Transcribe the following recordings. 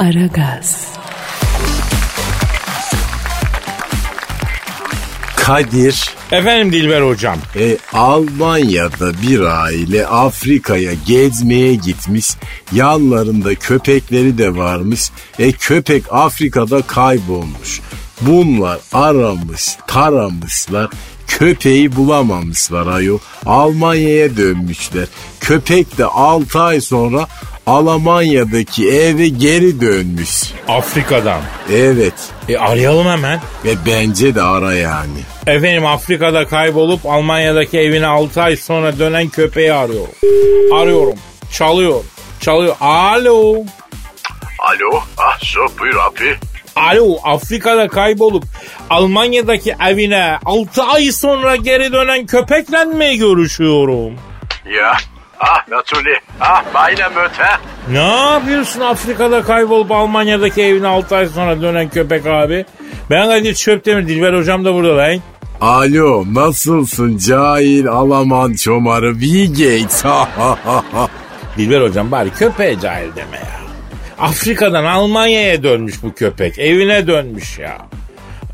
Aragaz, Kadir, Efendim Dilber hocam. e, Almanya'da bir aile Afrika'ya gezmeye gitmiş. Yanlarında köpekleri de varmış. E köpek Afrika'da kaybolmuş. Bunlar aramış, taramışlar. Köpeği bulamamışlar ayol. Almanya'ya dönmüşler. Köpek de 6 ay sonra Almanya'daki eve geri dönmüş. Afrika'dan. Evet. E arayalım hemen. Ve bence de ara yani. Efendim Afrika'da kaybolup Almanya'daki evine 6 ay sonra dönen köpeği arıyorum. Arıyorum. Çalıyor. Çalıyor. Alo. Alo, ah so buyur abi. Alo Afrika'da kaybolup Almanya'daki evine 6 ay sonra geri dönen köpekle mi görüşüyorum? Ya, ah Natuli, ah beine möte. Ne yapıyorsun Afrika'da kaybolup Almanya'daki evine 6 ay sonra dönen köpek abi? Ben Kadir Çöptemir, Dilber hocam da burada lan. Alo nasılsın cahil Alaman çomarı Bill Gates Dilber hocam bari köpeğe cahil deme ya. Afrika'dan Almanya'ya dönmüş bu köpek. Evine dönmüş ya.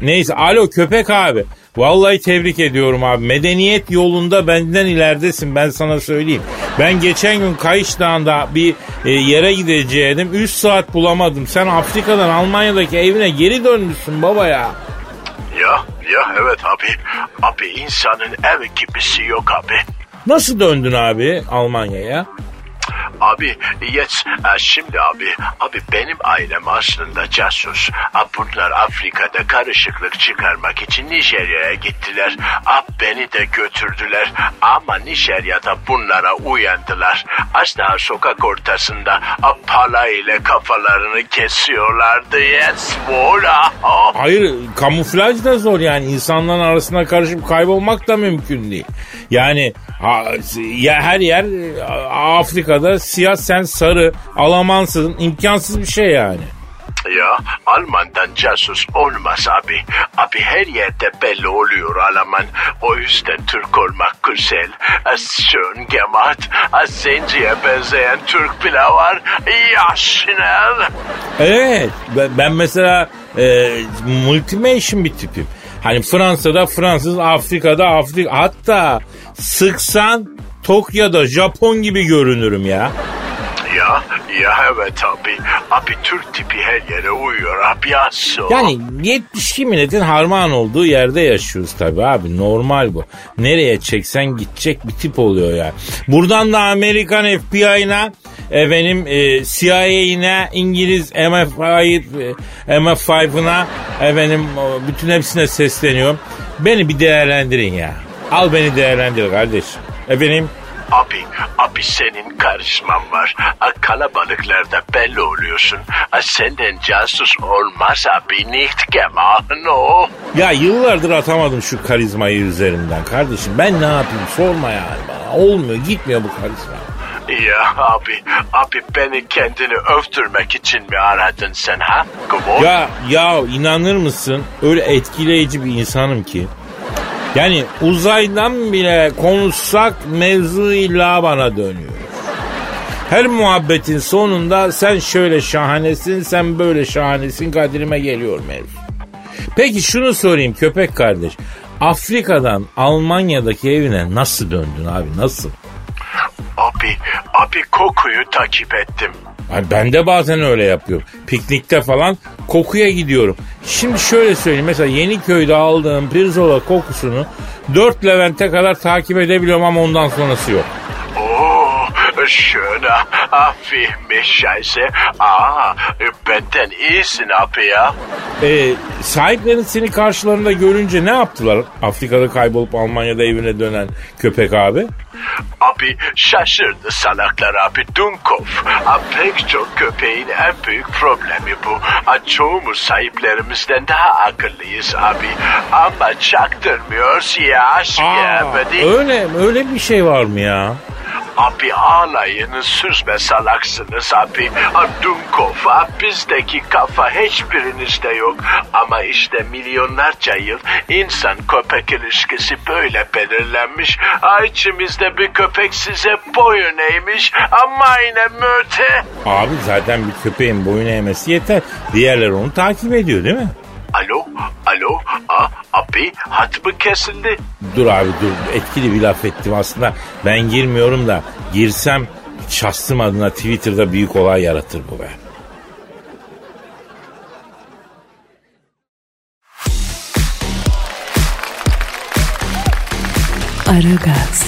Neyse alo köpek abi. Vallahi tebrik ediyorum abi. Medeniyet yolunda benden ileridesin ben sana söyleyeyim. Ben geçen gün Kayış Dağı'nda bir e, yere gideceğim. 3 saat bulamadım. Sen Afrika'dan Almanya'daki evine geri dönmüşsün baba ya. Ya, ya evet abi. Abi insanın ev gibisi yok abi. Nasıl döndün abi Almanya'ya? Abi yes, e, şimdi abi, abi benim ailem aslında casus. Bunlar Afrika'da karışıklık çıkarmak için Nijerya'ya gittiler. A, beni de götürdüler ama Nijerya'da bunlara uyandılar. Az daha sokak ortasında pala ile kafalarını kesiyorlardı. Yes. Oh. Hayır kamuflaj da zor yani insanların arasına karışıp kaybolmak da mümkün değil. Yani ha, ya her yer a, Afrika'da siyah sen sarı Almansın imkansız bir şey yani. Ya Alman'dan casus olmaz abi. Abi her yerde belli oluyor Alman. O yüzden Türk olmak güzel. Az schön gemacht. Az zenciye benzeyen Türk bile var. Ya schnell. Evet ben, ben mesela e, multimation bir tipim. Hani Fransa'da Fransız, Afrika'da Afrika hatta sıksan Tokyo'da Japon gibi görünürüm ya. Ya, ya evet abi. Abi Türk tipi her yere uyuyor abi ya so. Yani 72 milletin harman olduğu yerde yaşıyoruz tabii abi. Normal bu. Nereye çeksen gidecek bir tip oluyor yani. Buradan da Amerikan FBI'na efendim e, CIA'ine İngiliz MF5 e, MF5'ına efendim bütün hepsine sesleniyorum. Beni bir değerlendirin ya. Al beni değerlendir kardeşim. Efendim Abi, abi senin karizman var. A, kalabalıklarda belli oluyorsun. A, senden casus olmaz abi. Nicht gemacht, no. ya yıllardır atamadım şu karizmayı üzerimden kardeşim. Ben ne yapayım sorma yani bana. Olmuyor gitmiyor bu karizma. Ya abi, abi beni kendini övdürmek için mi aradın sen ha? Come on. Ya ya inanır mısın öyle etkileyici bir insanım ki. Yani uzaydan bile konuşsak mevzu illa bana dönüyor. Her muhabbetin sonunda sen şöyle şahanesin sen böyle şahanesin kadirime geliyor mevzu. Peki şunu sorayım köpek kardeş. Afrika'dan Almanya'daki evine nasıl döndün abi nasıl? Abi, abi kokuyu takip ettim. Ben de bazen öyle yapıyorum. Piknikte falan kokuya gidiyorum. Şimdi şöyle söyleyeyim. Mesela Yeniköy'de aldığım pirzola kokusunu 4 Levent'e kadar takip edebiliyorum ama ondan sonrası yok. Oo, schöne, abi mich scheiße. Aa, benden iyisin abi ya. Ee, sahiplerin seni karşılarında görünce ne yaptılar? Afrika'da kaybolup Almanya'da evine dönen köpek abi. Abi şaşırdı salaklar abi Dunkov. Abi pek çok köpeğin en büyük problemi bu. A, çoğumuz sahiplerimizden daha akıllıyız abi. Ama çaktırmıyoruz ya. Aa, Aa, öyle, öyle bir şey var mı ya? Abi ağlayını süzme salaksınız abi. A, Dunkov, a, bizdeki kafa hiçbirinizde yok. Ama işte milyonlarca yıl insan köpek ilişkisi böyle belirlenmiş. İçimizde bir köpek size boyun eğmiş. Ama yine möte. Abi zaten bir köpeğin boyun eğmesi yeter. Diğerleri onu takip ediyor değil mi? Alo, alo, a, abi hat mı kesildi? Dur abi dur etkili bir laf ettim aslında. Ben girmiyorum da girsem şahsım adına Twitter'da büyük olay yaratır bu be. Aragaz,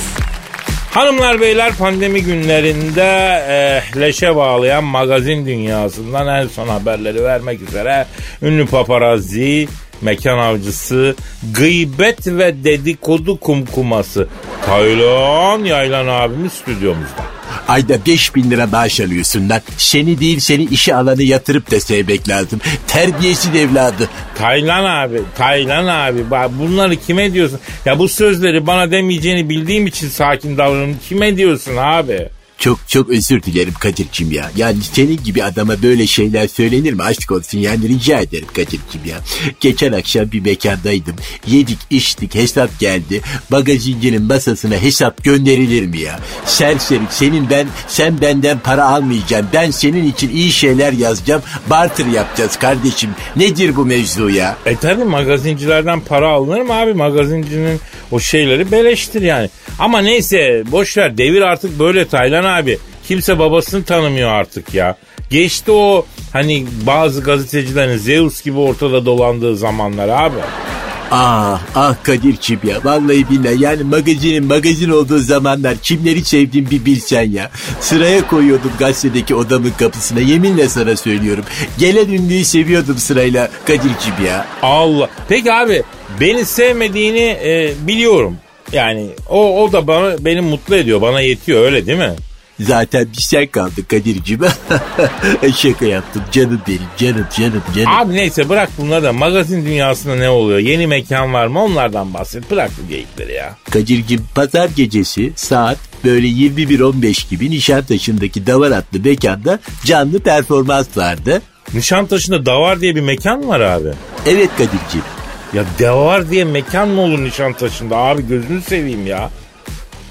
Hanımlar beyler pandemi günlerinde eh, leşe bağlayan magazin dünyasından en son haberleri vermek üzere ünlü paparazzi, mekan avcısı, gıybet ve dedikodu kumkuması Taylan Yaylan abimiz stüdyomuzda. Ayda 5 bin lira maaş alıyorsun lan. Seni değil seni işe alanı yatırıp da sevmek lazım. Terbiyesiz evladı. Taylan abi, Taylan abi bak bunları kime diyorsun? Ya bu sözleri bana demeyeceğini bildiğim için sakin davranın. Kime diyorsun abi? Çok çok özür dilerim Kadir'cim ya. Yani senin gibi adama böyle şeyler söylenir mi? Aşk olsun yani rica ederim Kadir'cim ya. Geçen akşam bir mekandaydım. Yedik içtik hesap geldi. Bagazincinin masasına hesap gönderilir mi ya? Serseri senin ben sen benden para almayacaksın. Ben senin için iyi şeyler yazacağım. Barter yapacağız kardeşim. Nedir bu mevzu ya? E tabi magazincilerden para alınır mı abi? Magazincinin o şeyleri beleştir yani. Ama neyse boşver devir artık böyle Taylan abi. Kimse babasını tanımıyor artık ya. Geçti o hani bazı gazetecilerin Zeus gibi ortada dolandığı zamanlar abi. Ah ah Kadir'cim ya vallahi billahi yani magazinin magazin olduğu zamanlar kimleri sevdiğim bir bilsen ya. Sıraya koyuyordum gazetedeki odamın kapısına yeminle sana söylüyorum. Gelen ünlüyü seviyordum sırayla Kadir'cim ya. Allah. Peki abi beni sevmediğini e, biliyorum. Yani o, o da bana beni mutlu ediyor. Bana yetiyor öyle değil mi? Zaten bir sen kaldın Kadir'cim. Şaka yaptım canım benim canım canım canım. Abi neyse bırak bunları da magazin dünyasında ne oluyor? Yeni mekan var mı? Onlardan bahset. Bırak bu geyikleri ya. Kadir'cim pazar gecesi saat böyle 21.15 gibi Nişantaşı'ndaki Davar adlı mekanda canlı performans vardı. Nişantaşı'nda Davar diye bir mekan var abi? Evet Kadir'cim. Ya Davar diye mekan mı olur Nişantaşı'nda abi gözünü seveyim ya.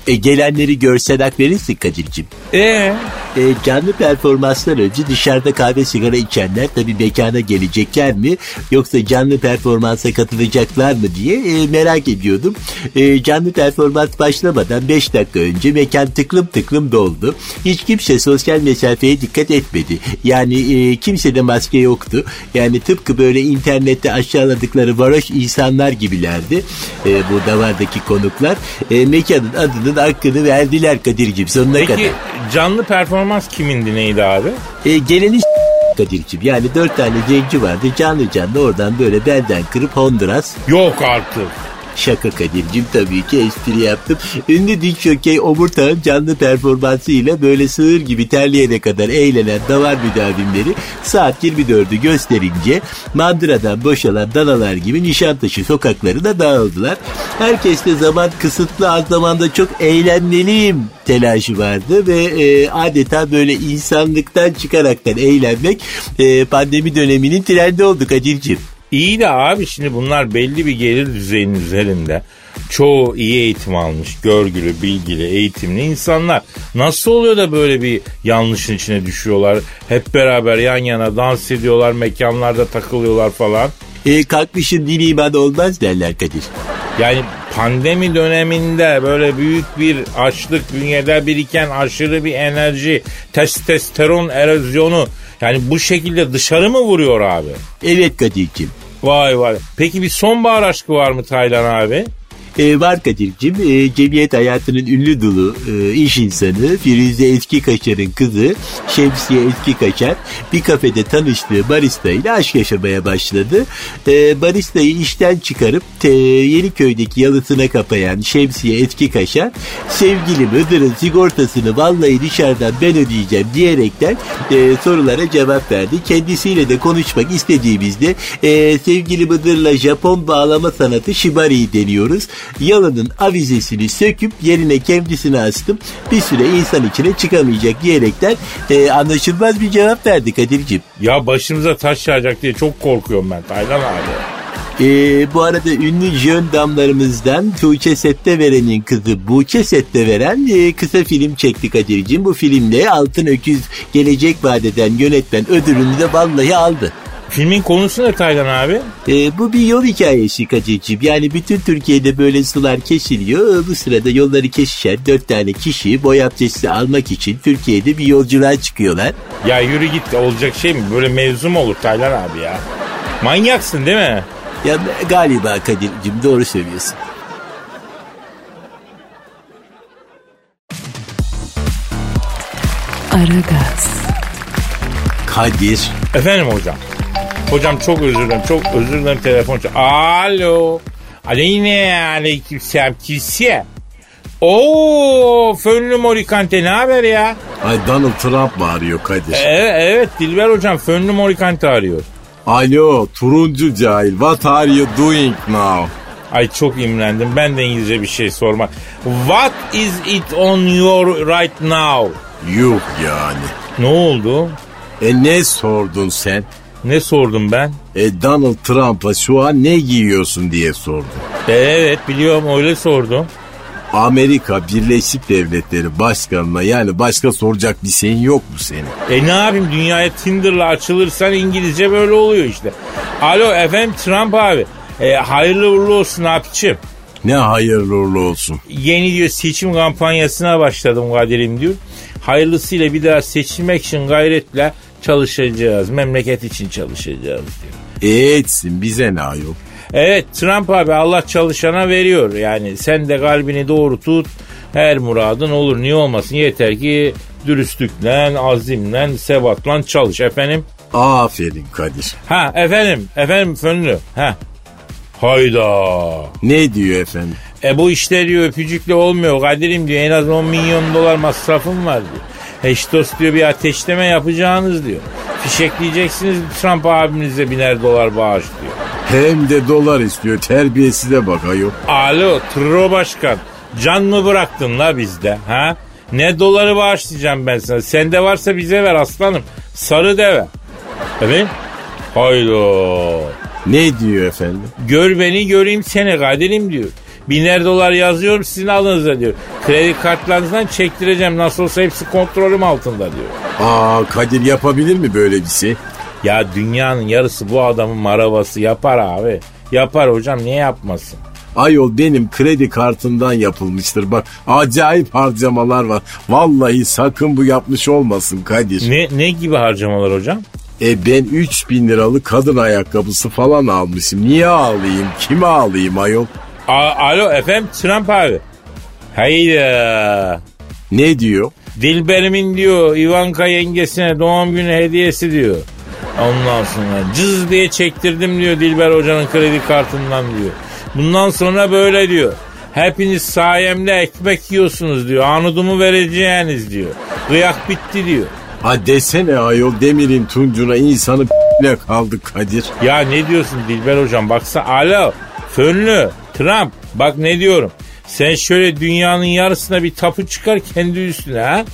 E, gelenleri görsen hak verirsin Kadir'cim. E E, canlı performanslar önce dışarıda kahve sigara içenler tabi mekana gelecekler mi yoksa canlı performansa katılacaklar mı diye e, merak ediyordum. E, canlı performans başlamadan 5 dakika önce mekan tıklım tıklım doldu. Hiç kimse sosyal mesafeye dikkat etmedi. Yani e, kimsede maske yoktu. Yani tıpkı böyle internette aşağıladıkları varoş insanlar gibilerdi. E, bu davardaki konuklar e, mekanın adının hakkını verdiler Kadir'cim sonuna kadar. peki canlı performans kimindi neydi abi? E, geleni Kadir'cim yani dört tane zenci vardı canlı canlı oradan böyle belden kırıp Honduras Yok artık. Şaka Kadir'cim tabii ki espri yaptım. Ünlü dik şokey Omurtağ'ın canlı performansıyla böyle sığır gibi terleyene kadar eğlenen davar müdavimleri saat 24'ü gösterince mandıradan boşalan danalar gibi Nişantaşı sokaklarına dağıldılar. Herkes de zaman kısıtlı az zamanda çok eğlenmeliyim telaşı vardı ve e, adeta böyle insanlıktan çıkaraktan eğlenmek e, pandemi döneminin trendi oldu Kadir'cim. İyi de abi şimdi bunlar belli bir gelir düzeyinin üzerinde. Çoğu iyi eğitim almış, görgülü, bilgili, eğitimli insanlar. Nasıl oluyor da böyle bir yanlışın içine düşüyorlar? Hep beraber yan yana dans ediyorlar, mekanlarda takılıyorlar falan. E, kalkmışın dini iman olmaz derler Kadir. Yani pandemi döneminde böyle büyük bir açlık bünyede biriken aşırı bir enerji, testosteron erozyonu yani bu şekilde dışarı mı vuruyor abi? Evet Kadir'cim. Vay vay. Peki bir sonbahar aşkı var mı Taylan abi? E, var Kadir'cim. E, cemiyet hayatının ünlü dolu e, iş insanı Firuze Eski Kaşar'ın kızı Şemsiye Eski Kaşar bir kafede tanıştığı barista ile aşk yaşamaya başladı. E, baristayı işten çıkarıp te, Yeniköy'deki yalısına kapayan Şemsiye Eski Kaşar sevgilim Hıdır'ın sigortasını vallahi dışarıdan ben ödeyeceğim diyerekten e, sorulara cevap verdi. Kendisiyle de konuşmak istediğimizde e, sevgili Hıdır'la Japon bağlama sanatı Shibari'yi deniyoruz. Yalının avizesini söküp yerine kendisini astım. Bir süre insan içine çıkamayacak diyerekten e, anlaşılmaz bir cevap verdi Kadir'cim. Ya başımıza taş yağacak diye çok korkuyorum ben Taylan abi. Ee, bu arada ünlü jön damlarımızdan Tuğçe Setteveren'in kızı Buğçe Setteveren e, kısa film çekti Kadir'cim. Bu filmle Altın Öküz Gelecek Vadeden yönetmen ödülünü de vallahi aldı. Filmin konusu ne Taylan abi? Ee, bu bir yol hikayesi Kadir'cim. Yani bütün Türkiye'de böyle sular kesiliyor. Bu sırada yolları kesişen dört tane kişi boy abdesti almak için Türkiye'de bir yolculuğa çıkıyorlar. Ya yürü git olacak şey mi? Böyle mevzu mu olur Taylan abi ya? Manyaksın değil mi? Ya galiba Kadir'cim doğru söylüyorsun. Aragaz, Kadir. Efendim hocam. Hocam çok özür dilerim. Çok özür dilerim telefon. Alo. Aleyne aleyküm selam. Kimse? Oo, Fönlü Morikante ne haber ya? Ay Donald Trump mı arıyor Kadir? Evet, evet Dilber hocam Fönlü Morikante arıyor. Alo turuncu cahil what are you doing now? Ay çok imrendim. Ben de İngilizce bir şey sorma. What is it on your right now? Yuh yani. Ne oldu? E ne sordun sen? Ne sordum ben? E Donald Trump'a şu an ne giyiyorsun diye sordun. E, evet biliyorum öyle sordum. Amerika Birleşik Devletleri Başkanı'na yani başka soracak bir şeyin yok mu senin? E ne yapayım dünyaya Tinder'la açılırsan İngilizce böyle oluyor işte. Alo efendim Trump abi. E, hayırlı uğurlu olsun abicim. Ne hayırlı uğurlu olsun. Yeni diyor seçim kampanyasına başladım Kadir'im diyor. Hayırlısıyla bir daha seçilmek için gayretle çalışacağız. Memleket için çalışacağız diyor. E etsin bize ne ayol? Evet Trump abi Allah çalışana veriyor. Yani sen de kalbini doğru tut. Her muradın olur. Niye olmasın? Yeter ki dürüstlükle, azimle, sebatla çalış efendim. Aferin Kadir. Ha efendim, efendim fönlü. Ha. Hayda. Ne diyor efendim? E bu işler diyor öpücükle olmuyor Kadir'im diyor. En az 10 milyon dolar masrafım var diyor. Heştos diyor bir ateşleme yapacağınız diyor. Fişekleyeceksiniz Trump abinize biner dolar bağış diyor. Hem de dolar istiyor terbiyesize bak ayol. Alo Tro Başkan can mı bıraktın la bizde ha? Ne doları bağışlayacağım ben sana. Sende varsa bize ver aslanım. Sarı deve. Evet. Haydo. Ne diyor efendim? Gör beni göreyim seni Kadir'im diyor. Biner dolar yazıyorum sizin alınıza diyor. Kredi kartlarınızdan çektireceğim nasıl olsa hepsi kontrolüm altında diyor. Aa Kadir yapabilir mi böyle bir şey? Ya dünyanın yarısı bu adamın maravası yapar abi. Yapar hocam niye yapmasın? Ayol benim kredi kartımdan yapılmıştır. Bak acayip harcamalar var. Vallahi sakın bu yapmış olmasın Kadir. Ne, ne gibi harcamalar hocam? E ben 3000 liralık kadın ayakkabısı falan almışım. Niye ağlayayım? Kime ağlayayım ayol? A- Alo efendim Trump abi. Hayda. Ne diyor? Dilberimin diyor Ivanka yengesine doğum günü hediyesi diyor. Ondan sonra cız diye çektirdim diyor Dilber hocanın kredi kartından diyor. Bundan sonra böyle diyor. Hepiniz sayemde ekmek yiyorsunuz diyor. Anudumu vereceğiniz diyor. Kıyak bitti diyor. Ha desene ayol demirin tuncuna insanı ne kaldı Kadir. Ya ne diyorsun Dilber hocam baksana alo fönlü Trump bak ne diyorum. Sen şöyle dünyanın yarısına bir tapu çıkar kendi üstüne ha.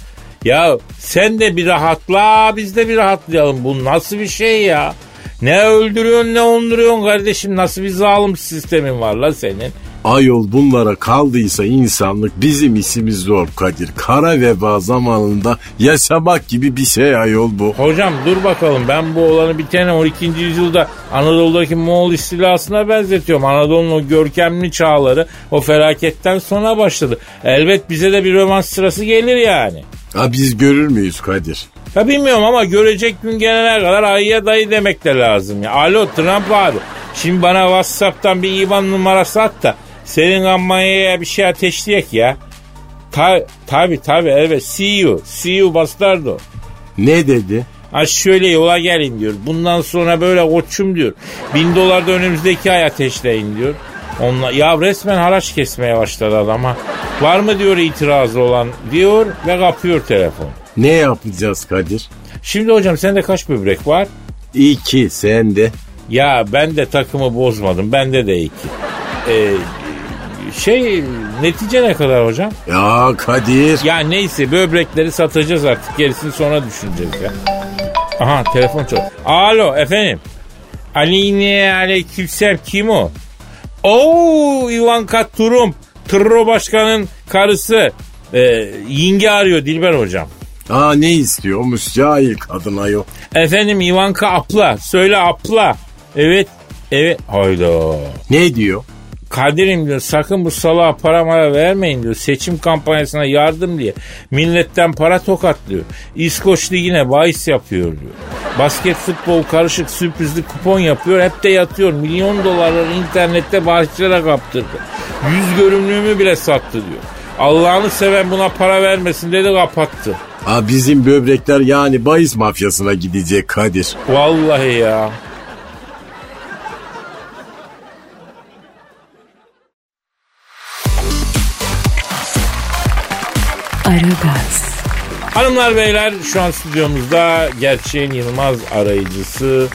Ya sen de bir rahatla biz de bir rahatlayalım. Bu nasıl bir şey ya? Ne öldürüyorsun ne onduruyorsun kardeşim nasıl bir zalim sistemin var la senin? Ayol bunlara kaldıysa insanlık bizim işimiz zor Kadir. Kara veba zamanında yaşamak gibi bir şey ayol bu. Hocam dur bakalım ben bu olanı bitene 12. yüzyılda Anadolu'daki Moğol istilasına benzetiyorum. Anadolu'nun o görkemli çağları o felaketten sonra başladı. Elbet bize de bir rövanş sırası gelir yani. Ha biz görür müyüz Kadir? Ya bilmiyorum ama görecek gün gelene kadar ayıya dayı demek de lazım ya. Alo Trump abi. Şimdi bana Whatsapp'tan bir IBAN numarası at da senin kampanyaya bir şey ateşleyek ya. Ta, tabi tabi evet see you. See you bastardo. Ne dedi? Ha şöyle yola gelin diyor. Bundan sonra böyle koçum diyor. Bin dolar da önümüzdeki ay ateşleyin diyor. Onunla, ya resmen haraç kesmeye başladı adama. Var mı diyor itirazı olan diyor ve kapıyor telefon. Ne yapacağız Kadir? Şimdi hocam sende kaç böbrek var? İki sen de. Ya ben de takımı bozmadım. Bende de iki. Ee, şey netice ne kadar hocam? Ya Kadir. Ya neyse böbrekleri satacağız artık gerisini sonra düşüneceğiz ya. Aha telefon çalıyor. Alo efendim. Aline aleykümselam kim o? Oo Ivanka Turum. Tırro Başkan'ın karısı. Ee, yenge arıyor Dilber hocam. Aa ne istiyormuş cahil kadın ayol. Efendim Ivanka apla. Söyle apla. Evet. Evet. Hayda. Ne diyor? Kadir'im diyor sakın bu salağa para mara vermeyin diyor. Seçim kampanyasına yardım diye. Milletten para tokatlıyor. İskoç ligine bahis yapıyor diyor. Basket futbol karışık sürprizli kupon yapıyor. Hep de yatıyor. Milyon dolarları internette bahisçilere kaptırdı. Yüz görümlüğümü bile sattı diyor. Allah'ını seven buna para vermesin dedi kapattı. Aa, bizim böbrekler yani bahis mafyasına gidecek Kadir. Vallahi ya. Aragaz, Hanımlar beyler şu an stüdyomuzda gerçeğin Yılmaz arayıcısı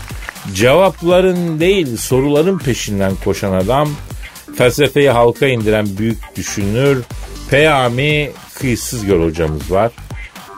cevapların değil soruların peşinden koşan adam felsefeyi halka indiren büyük düşünür Peyami Kıyısız Göl hocamız var.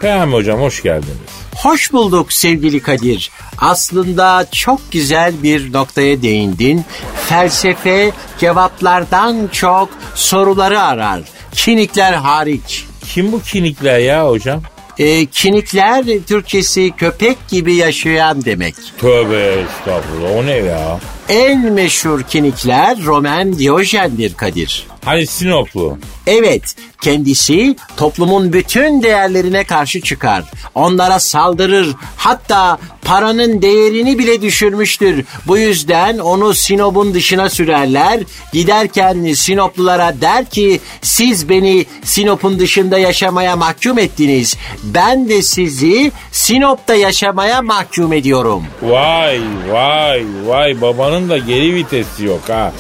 Peyami hocam hoş geldiniz. Hoş bulduk sevgili Kadir. Aslında çok güzel bir noktaya değindin. Felsefe cevaplardan çok soruları arar. Kinikler hariç. Kim bu kinikler ya hocam? E, kinikler Türkçesi köpek gibi yaşayan demek. Tövbe estağfurullah o ne ya? En meşhur kinikler Roman Diyojen'dir Kadir. Hani Sinoplu? Evet, kendisi toplumun bütün değerlerine karşı çıkar. Onlara saldırır. Hatta paranın değerini bile düşürmüştür. Bu yüzden onu Sinop'un dışına sürerler. Giderken Sinoplulara der ki siz beni Sinop'un dışında yaşamaya mahkum ettiniz. Ben de sizi Sinop'ta yaşamaya mahkum ediyorum. Vay vay vay babanın da geri vitesi yok ha.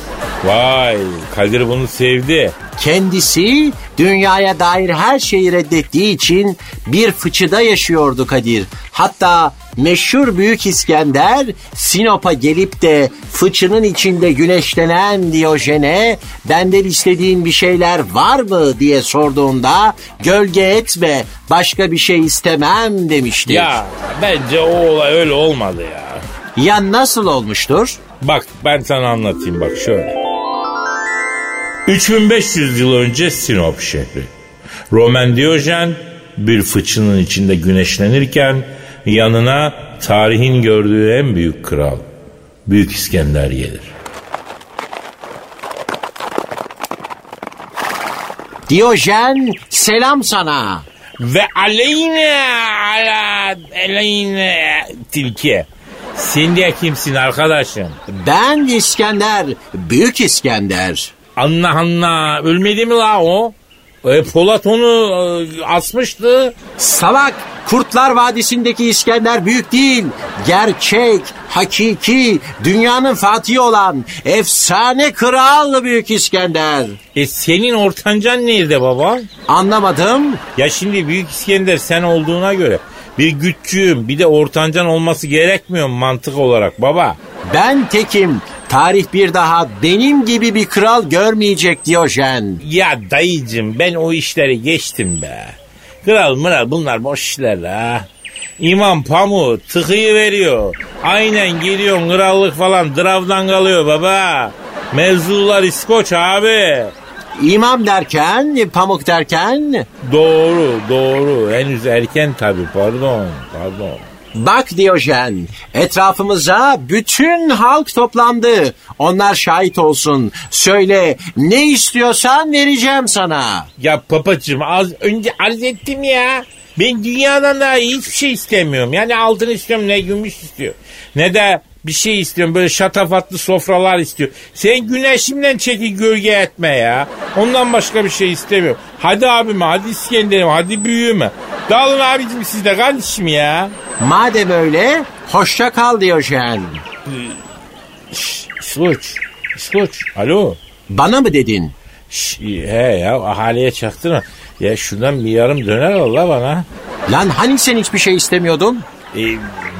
Vay Kadir bunu sevdi. Kendisi dünyaya dair her şeyi reddettiği için bir fıçıda yaşıyordu Kadir. Hatta meşhur Büyük İskender Sinop'a gelip de fıçının içinde güneşlenen Diyojen'e benden istediğin bir şeyler var mı diye sorduğunda gölge etme başka bir şey istemem demişti. Ya bence o olay öyle olmadı ya. ya nasıl olmuştur? Bak ben sana anlatayım bak şöyle. 3500 yıl önce Sinop şehri. Roman Diyojen bir fıçının içinde güneşlenirken yanına tarihin gördüğü en büyük kral Büyük İskender gelir. Diyojen selam sana. Ve aleyne ala aleyne tilki. Sen de kimsin arkadaşım? Ben İskender, Büyük İskender. Anla anla ölmedi mi la o? E, Polat onu e, asmıştı. Salak, Kurtlar Vadisi'ndeki İskender büyük değil. Gerçek, hakiki, dünyanın fatihi olan efsane kral Büyük İskender. E senin ortancan nerede baba? Anlamadım. Ya şimdi Büyük İskender sen olduğuna göre bir güççüğüm bir de ortancan olması gerekmiyor mu mantık olarak baba? Ben tekim. Tarih bir daha benim gibi bir kral görmeyecek Diyojen. Ya dayıcım ben o işleri geçtim be. Kral mıral bunlar boş işler la. İmam Pamuk tıkıyı veriyor. Aynen geliyor krallık falan dravdan kalıyor baba. Mevzular İskoç abi. İmam derken, pamuk derken... Doğru doğru henüz erken tabi pardon pardon. Bak Diyojen, etrafımıza bütün halk toplandı. Onlar şahit olsun. Söyle, ne istiyorsan vereceğim sana. Ya papacığım az önce arz ettim ya. Ben dünyadan daha hiçbir şey istemiyorum. Yani altın istiyorum ne gümüş istiyor. Ne de bir şey istiyorum böyle şatafatlı sofralar istiyor. Sen güneşimden çeki gölge etme ya. Ondan başka bir şey istemiyorum. Hadi abime hadi İskender'im hadi büyüğüme. Dağılın abicim siz de kardeşim ya. Madem öyle, hoşça kal Diyojen. İskoç. İskoç. Alo. Bana mı dedin? Şş, he ya ahaliye çaktırma. Ya şuradan bir yarım döner ol la bana. Lan hani sen hiçbir şey istemiyordun? E,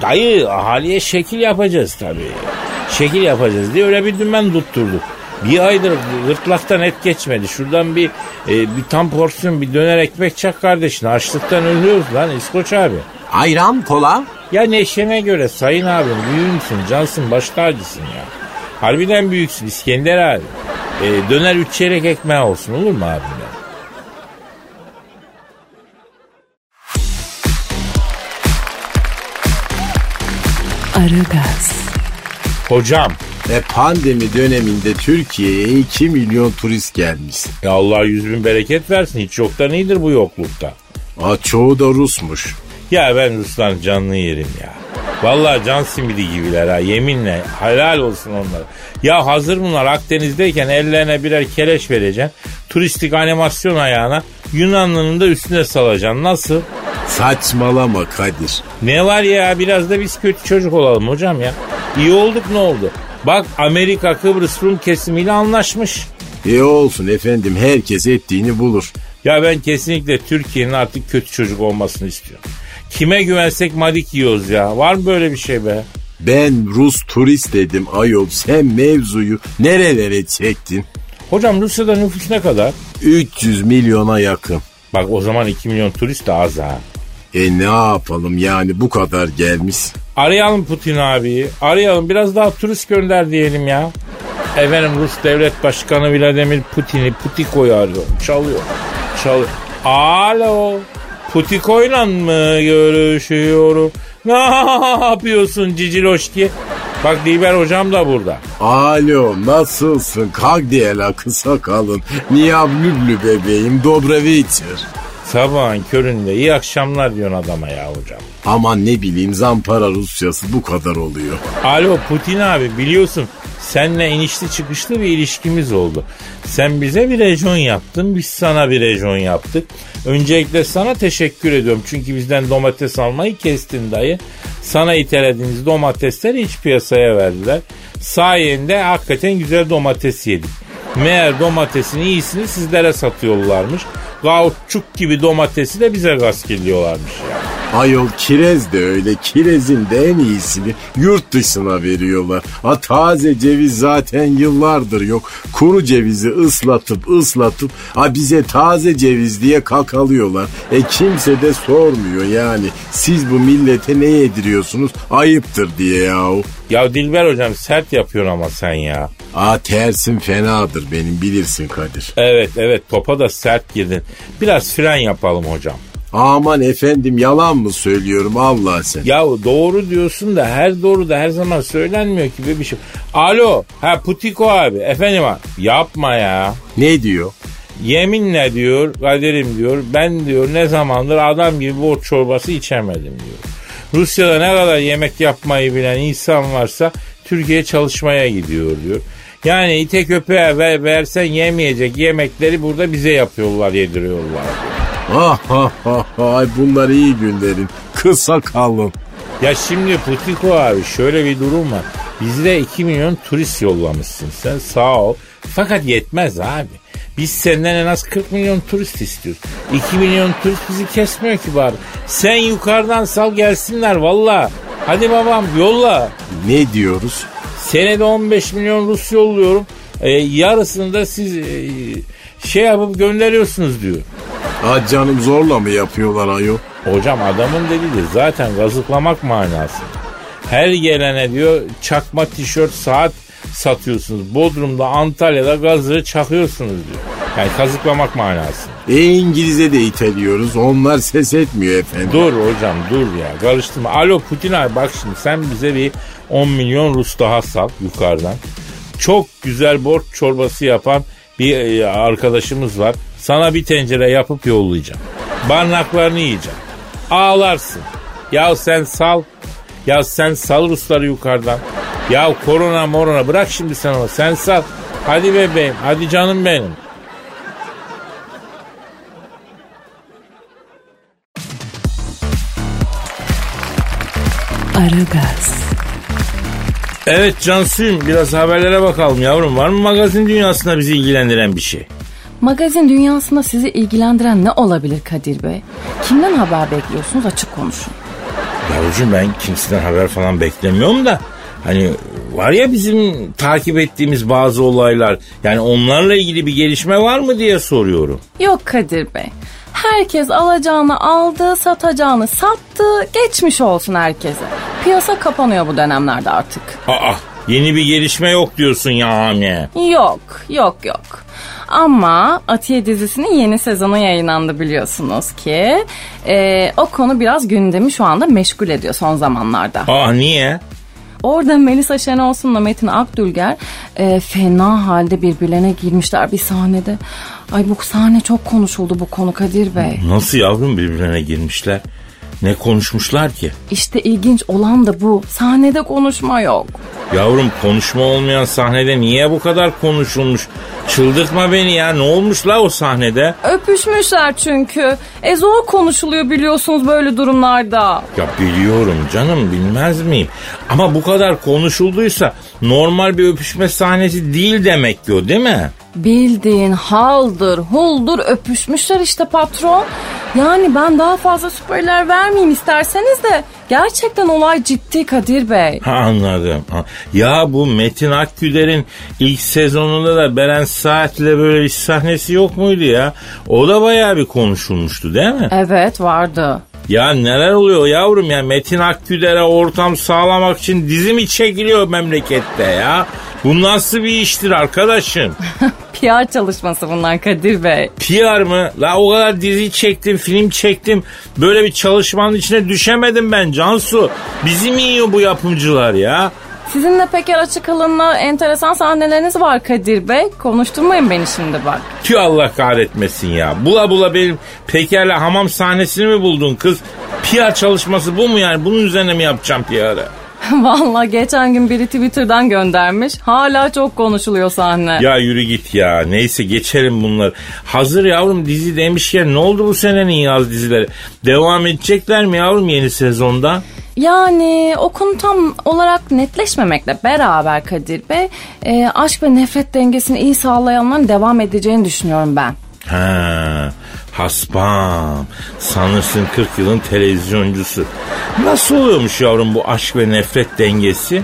dayı ahaliye şekil yapacağız tabii. Şekil yapacağız diye öyle bir dümen tutturduk. Bir aydır gırtlaktan et geçmedi. Şuradan bir e, bir tam porsiyon bir döner ekmek çak kardeşine. Açlıktan ölüyoruz lan İskoç abi. Ayran, kola. Ya neşene göre sayın abim büyüğümsün, cansın, baş tacısın ya. Harbiden büyüksün İskender abi. E, döner üç çeyrek ekmeği olsun olur mu abim ya? Aragaz, Hocam E pandemi döneminde Türkiye'ye 2 milyon turist gelmiş. ya Allah yüz bin bereket versin. Hiç yoktan iyidir bu yoklukta. Aa, çoğu da Rusmuş. Ya ben Rusların canını yerim ya. Vallahi can simidi gibiler ha yeminle helal olsun onlara. Ya hazır bunlar Akdeniz'deyken ellerine birer keleş vereceksin. Turistik animasyon ayağına Yunanlı'nın da üstüne salacaksın. Nasıl? Saçmalama Kadir. Ne var ya biraz da biz kötü çocuk olalım hocam ya. İyi olduk ne oldu? Bak Amerika Kıbrıs Rum kesimiyle anlaşmış. E olsun efendim herkes ettiğini bulur. Ya ben kesinlikle Türkiye'nin artık kötü çocuk olmasını istiyorum. Kime güvensek madik yiyoruz ya. Var mı böyle bir şey be? Ben Rus turist dedim ayol sen mevzuyu nerelere çektin? Hocam Rusya'da nüfus ne kadar? 300 milyona yakın. Bak o zaman 2 milyon turist de az ha. E ne yapalım yani bu kadar gelmiş. Arayalım Putin abiyi. Arayalım biraz daha turist gönder diyelim ya. Efendim Rus devlet başkanı Vladimir Putin'i Putiko'yu arıyor. Çalıyor. Çalıyor. Alo. Putiko'yla mı görüşüyorum? Ne yapıyorsun Ciciloşki? Bak Dilber hocam da burada. Alo nasılsın Kagdiela kısa kalın. Niyavlüblü bebeğim Dobreviçer. Sabahın köründe iyi akşamlar diyorsun adama ya hocam. Aman ne bileyim zampara Rusyası bu kadar oluyor. Alo Putin abi biliyorsun seninle inişli çıkışlı bir ilişkimiz oldu. Sen bize bir rejon yaptın biz sana bir rejon yaptık. Öncelikle sana teşekkür ediyorum çünkü bizden domates almayı kestin dayı. Sana ithelediğiniz domatesleri iç piyasaya verdiler. Sayende hakikaten güzel domates yedik. Meğer domatesin iyisini sizlere satıyorlarmış. Gauçuk gibi domatesi de bize gaz geliyorlarmış ya. Ayol kirez de öyle. Kirezin de en iyisini yurt dışına veriyorlar. Ha taze ceviz zaten yıllardır yok. Kuru cevizi ıslatıp ıslatıp ha bize taze ceviz diye kakalıyorlar. E kimse de sormuyor yani. Siz bu millete ne yediriyorsunuz? Ayıptır diye yahu. Ya Dilber hocam sert yapıyorsun ama sen ya. Aa tersim fenadır benim bilirsin Kadir. Evet evet topa da sert girdin. Biraz fren yapalım hocam. Aman efendim yalan mı söylüyorum Allah sen. Ya doğru diyorsun da her doğru da her zaman söylenmiyor ki bebişim. Alo ha Putiko abi efendim abi. Yapma ya. Ne diyor? Yeminle diyor Kadir'im diyor ben diyor ne zamandır adam gibi borç çorbası içemedim diyor. Rusya'da ne kadar yemek yapmayı bilen insan varsa Türkiye çalışmaya gidiyor diyor. Yani ite köpeğe ver, versen yemeyecek yemekleri burada bize yapıyorlar yediriyorlar ah ah ah, ay bunlar iyi günlerin. Kısa kalın. Ya şimdi Putiko abi şöyle bir durum var. Bizde 2 milyon turist yollamışsın sen sağ ol. Fakat yetmez abi. Biz senden en az 40 milyon turist istiyoruz. 2 milyon turist bizi kesmiyor ki bari. Sen yukarıdan sal gelsinler valla. Hadi babam yolla. Ne diyoruz? Senede 15 milyon Rus yolluyorum. Ee, yarısını da siz e, şey yapıp gönderiyorsunuz diyor. Ha canım zorla mı yapıyorlar ayol? Hocam adamın dediği de zaten gazıklamak manası. Her gelene diyor çakma tişört saat satıyorsunuz. Bodrum'da Antalya'da gazı çakıyorsunuz diyor. Yani kazıklamak manası. E İngiliz'e de iteliyoruz. Onlar ses etmiyor efendim. Dur hocam dur ya karıştırma. Alo Putin abi bak şimdi sen bize bir 10 milyon Rus daha sal yukarıdan. Çok güzel borç çorbası yapan bir e, arkadaşımız var. Sana bir tencere yapıp yollayacağım. Barnaklarını yiyeceğim. Ağlarsın. Ya sen sal. Ya sen sal Rusları yukarıdan. Ya korona morona bırak şimdi sen onu. Sen sal. Hadi bebeğim. Hadi canım benim. Aragaz, Evet Cansu'yum biraz haberlere bakalım yavrum. Var mı magazin dünyasında bizi ilgilendiren bir şey? Magazin dünyasında sizi ilgilendiren ne olabilir Kadir Bey? Kimden haber bekliyorsunuz açık konuşun. Yavrucuğum ben kimseden haber falan beklemiyorum da hani var ya bizim takip ettiğimiz bazı olaylar. Yani onlarla ilgili bir gelişme var mı diye soruyorum. Yok Kadir Bey. Herkes alacağını aldı, satacağını sattı. Geçmiş olsun herkese. Piyasa kapanıyor bu dönemlerde artık. Aa yeni bir gelişme yok diyorsun yani. Yok, yok, yok. Ama Atiye dizisinin yeni sezonu yayınlandı biliyorsunuz ki. Ee, o konu biraz gündemi şu anda meşgul ediyor son zamanlarda. Aa niye? Orada Melisa Şenolsun'la Metin Akdülger e, fena halde birbirlerine girmişler bir sahnede. Ay bu sahne çok konuşuldu bu konu Kadir Bey. Nasıl yavrum birbirlerine girmişler? Ne konuşmuşlar ki? İşte ilginç olan da bu. Sahnede konuşma yok. Yavrum konuşma olmayan sahnede niye bu kadar konuşulmuş? Çıldırtma beni ya ne olmuş la o sahnede? Öpüşmüşler çünkü. E zor konuşuluyor biliyorsunuz böyle durumlarda. Ya biliyorum canım bilmez miyim? Ama bu kadar konuşulduysa normal bir öpüşme sahnesi değil demek ki o değil mi? Bildiğin haldır, huldur öpüşmüşler işte patron. Yani ben daha fazla spoiler vermeyeyim isterseniz de gerçekten olay ciddi Kadir Bey. Ha anladım. Ya bu Metin Akgüder'in ilk sezonunda da Beren Saat'le böyle bir sahnesi yok muydu ya? O da bayağı bir konuşulmuştu değil mi? Evet vardı. Ya neler oluyor yavrum ya Metin Akgüder'e ortam sağlamak için dizi mi çekiliyor memlekette ya? Bu nasıl bir iştir arkadaşım? PR çalışması bunlar Kadir Bey. PR mı? La o kadar dizi çektim, film çektim. Böyle bir çalışmanın içine düşemedim ben Cansu. Bizi mi yiyor bu yapımcılar ya? Sizinle Peker Açık Alın'la enteresan sahneleriniz var Kadir Bey. Konuşturmayın beni şimdi bak. Tüh Allah kahretmesin ya. Bula bula benim Peker'le hamam sahnesini mi buldun kız? PR çalışması bu mu yani? Bunun üzerine mi yapacağım PR'ı? Vallahi geçen gün biri Twitter'dan göndermiş. Hala çok konuşuluyor sahne. Ya yürü git ya. Neyse geçelim bunları. Hazır yavrum dizi demişken ne oldu bu senenin yaz dizileri? Devam edecekler mi yavrum yeni sezonda? Yani o konu tam olarak netleşmemekle beraber Kadir Bey e, aşk ve nefret dengesini iyi sağlayanların devam edeceğini düşünüyorum ben. Ha, haspam. Sanırsın 40 yılın televizyoncusu. Nasıl oluyormuş yavrum bu aşk ve nefret dengesi?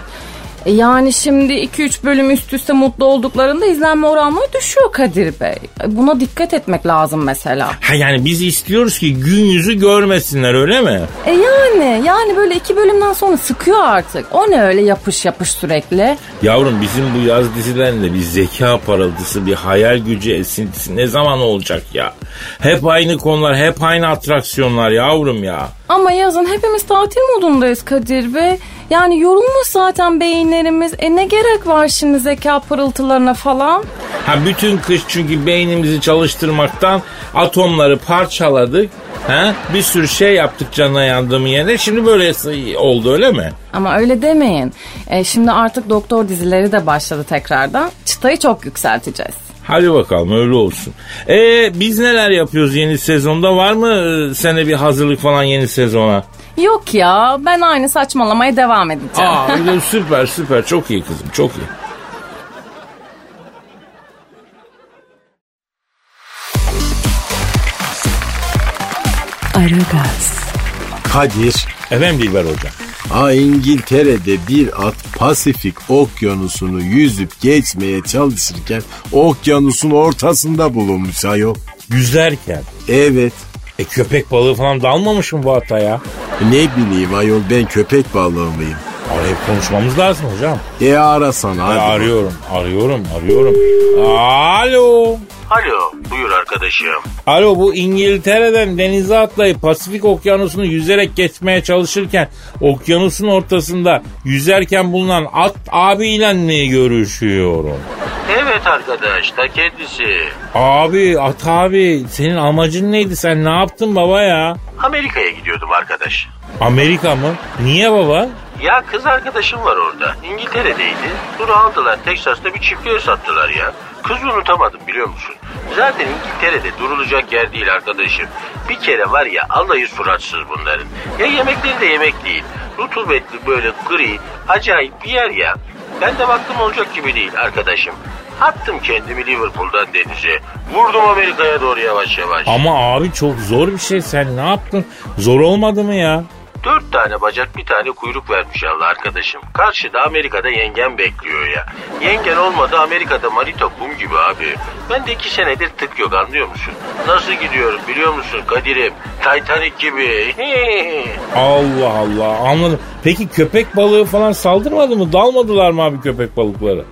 E, Yani şimdi 2-3 bölüm üst üste mutlu olduklarında izlenme oranları düşüyor Kadir Bey. E, Buna dikkat etmek lazım mesela. Ha yani biz istiyoruz ki gün yüzü görmesinler öyle mi? E yani yani böyle iki bölümden sonra sıkıyor artık. O ne öyle yapış yapış sürekli. Yavrum bizim bu yaz dizilerinde bir zeka parıltısı, bir hayal gücü esintisi ne zaman olacak ya? Hep aynı konular, hep aynı atraksiyonlar yavrum ya. Ama yazın hepimiz tatil modundayız Kadir Bey. Yani yorulmuş zaten beyinlerimiz. E ne gerek var şimdi zeka pırıltılarına falan? Ha bütün kış çünkü beynimizi çalıştırmaktan atomları parçaladık. Ha? Bir sürü şey yaptık canına yandığımı yerine. Şimdi böyle oldu öyle mi? Ama öyle demeyin. E, şimdi artık doktor dizileri de başladı tekrardan. Çıtayı çok yükselteceğiz. Hadi bakalım öyle olsun. Ee biz neler yapıyoruz yeni sezonda? Var mı e, sene bir hazırlık falan yeni sezona? Yok ya ben aynı saçmalamaya devam edeceğim. Aa öyle süper süper çok iyi kızım çok iyi. Aragaz, Kadir. Efendim Dilber Hocam. Ha İngiltere'de bir at Pasifik okyanusunu yüzüp geçmeye çalışırken okyanusun ortasında bulunmuş ayol. Yüzerken. Evet. E köpek balığı falan dalmamış mı bu ata ya? Ne bileyim ayol ben köpek balığı mıyım? Arayıp konuşmamız lazım hocam. E arasana hadi. E, arıyorum, arıyorum, arıyorum. Alo. Alo buyur arkadaşım. Alo bu İngiltere'den denize atlayıp Pasifik okyanusunu yüzerek geçmeye çalışırken okyanusun ortasında yüzerken bulunan at abiyle mi görüşüyorum? Evet arkadaş ta kendisi. Abi at abi senin amacın neydi sen ne yaptın baba ya? Amerika'ya gidiyordum arkadaş. Amerika mı? Niye baba? Ya kız arkadaşım var orada. İngiltere'deydi. Bunu aldılar Teksas'ta bir çiftliğe sattılar ya. Kızı unutamadım biliyor musun? Zaten İngiltere'de durulacak yer değil arkadaşım. Bir kere var ya alayı suratsız bunların. Ya yemekleri de yemek değil. Rutubetli böyle gri acayip bir yer ya. Ben de baktım olacak gibi değil arkadaşım. Attım kendimi Liverpool'dan denize. Vurdum Amerika'ya doğru yavaş yavaş. Ama abi çok zor bir şey sen ne yaptın? Zor olmadı mı ya? Dört tane bacak bir tane kuyruk vermiş Allah arkadaşım. Karşıda Amerika'da yengen bekliyor ya. Yengen olmadı Amerika'da manita kum gibi abi. Ben de iki senedir tık yok anlıyor musun? Nasıl gidiyorum biliyor musun Kadir'im? Titanic gibi. Allah Allah anladım. Peki köpek balığı falan saldırmadı mı? Dalmadılar mı abi köpek balıkları?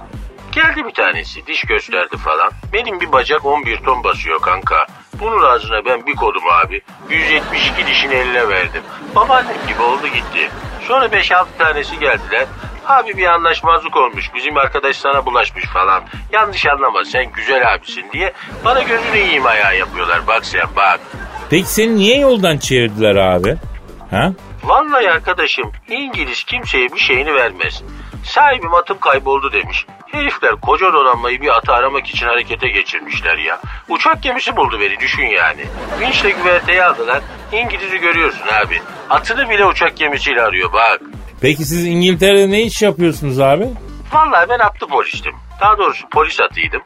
Geldi bir tanesi diş gösterdi falan. Benim bir bacak 11 ton basıyor kanka. Bunun ağzına ben bir kodum abi. 172 dişin eline verdim. Babaannem gibi oldu gitti. Sonra 5-6 tanesi geldiler. Abi bir anlaşmazlık olmuş. Bizim arkadaş sana bulaşmış falan. Yanlış anlama sen güzel abisin diye. Bana gözünü yiyeyim ayağı yapıyorlar. Bak sen bak. Peki seni niye yoldan çevirdiler abi? Ha? Vallahi arkadaşım İngiliz kimseye bir şeyini vermez. Sahibim atım kayboldu demiş. Herifler koca donanmayı bir atı aramak için harekete geçirmişler ya. Uçak gemisi buldu beni düşün yani. Vinçle güverteye aldılar. İngiliz'i görüyorsun abi. Atını bile uçak gemisiyle arıyor bak. Peki siz İngiltere'de ne iş yapıyorsunuz abi? Vallahi ben atlı polistim. Daha doğrusu polis atıydım.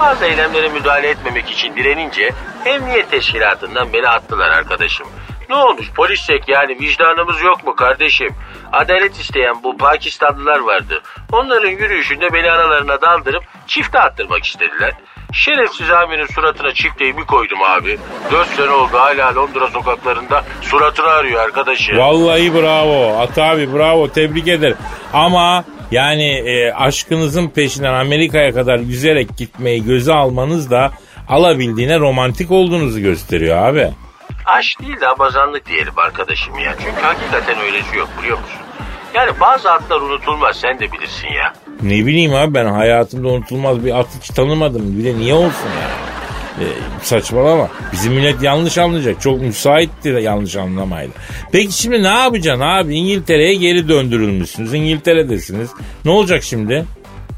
Bazı eylemlere müdahale etmemek için direnince emniyet teşkilatından beni attılar arkadaşım. Ne olmuş polissek yani vicdanımız yok mu kardeşim? Adalet isteyen bu Pakistanlılar vardı. Onların yürüyüşünde beni aralarına daldırıp çifte attırmak istediler. Şerefsiz amirin suratına çifteyi bir koydum abi. Dört sene oldu hala Londra sokaklarında suratını arıyor arkadaşım. Vallahi bravo. At abi bravo tebrik ederim. Ama yani e, aşkınızın peşinden Amerika'ya kadar yüzerek gitmeyi göze almanız da alabildiğine romantik olduğunuzu gösteriyor abi. Aşk değil de abazanlık diyelim arkadaşım ya. Çünkü hakikaten öylesi yok biliyor musun? Yani bazı atlar unutulmaz sen de bilirsin ya. Ne bileyim abi ben hayatımda unutulmaz bir at hiç tanımadım. Bir de niye olsun ya? Ee, saçmalama. Bizim millet yanlış anlayacak. Çok müsaittir yanlış anlamayla. Peki şimdi ne yapacaksın abi? İngiltere'ye geri döndürülmüşsünüz. İngiltere'desiniz. Ne olacak şimdi?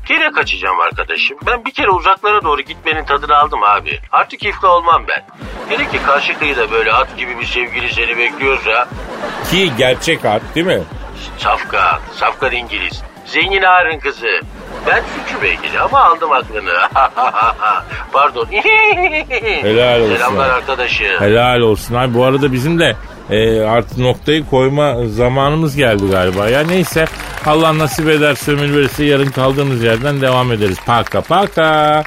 Gene kaçacağım arkadaşım. Ben bir kere uzaklara doğru gitmenin tadını aldım abi. Artık iflah olmam ben. Hele ki karşı kıyıda böyle at gibi bir sevgili seni bekliyorsa... Ki gerçek at değil mi? Safka, Safkan İngiliz. Zengin ağrın kızı. Ben suçu belki ama aldım aklını. Pardon. Helal olsun. Selamlar arkadaşım. Helal olsun abi. Bu arada bizim de e, artık noktayı koyma zamanımız geldi galiba. Ya neyse Allah nasip eder sömür verirse yarın kaldığımız yerden devam ederiz. Paka paka.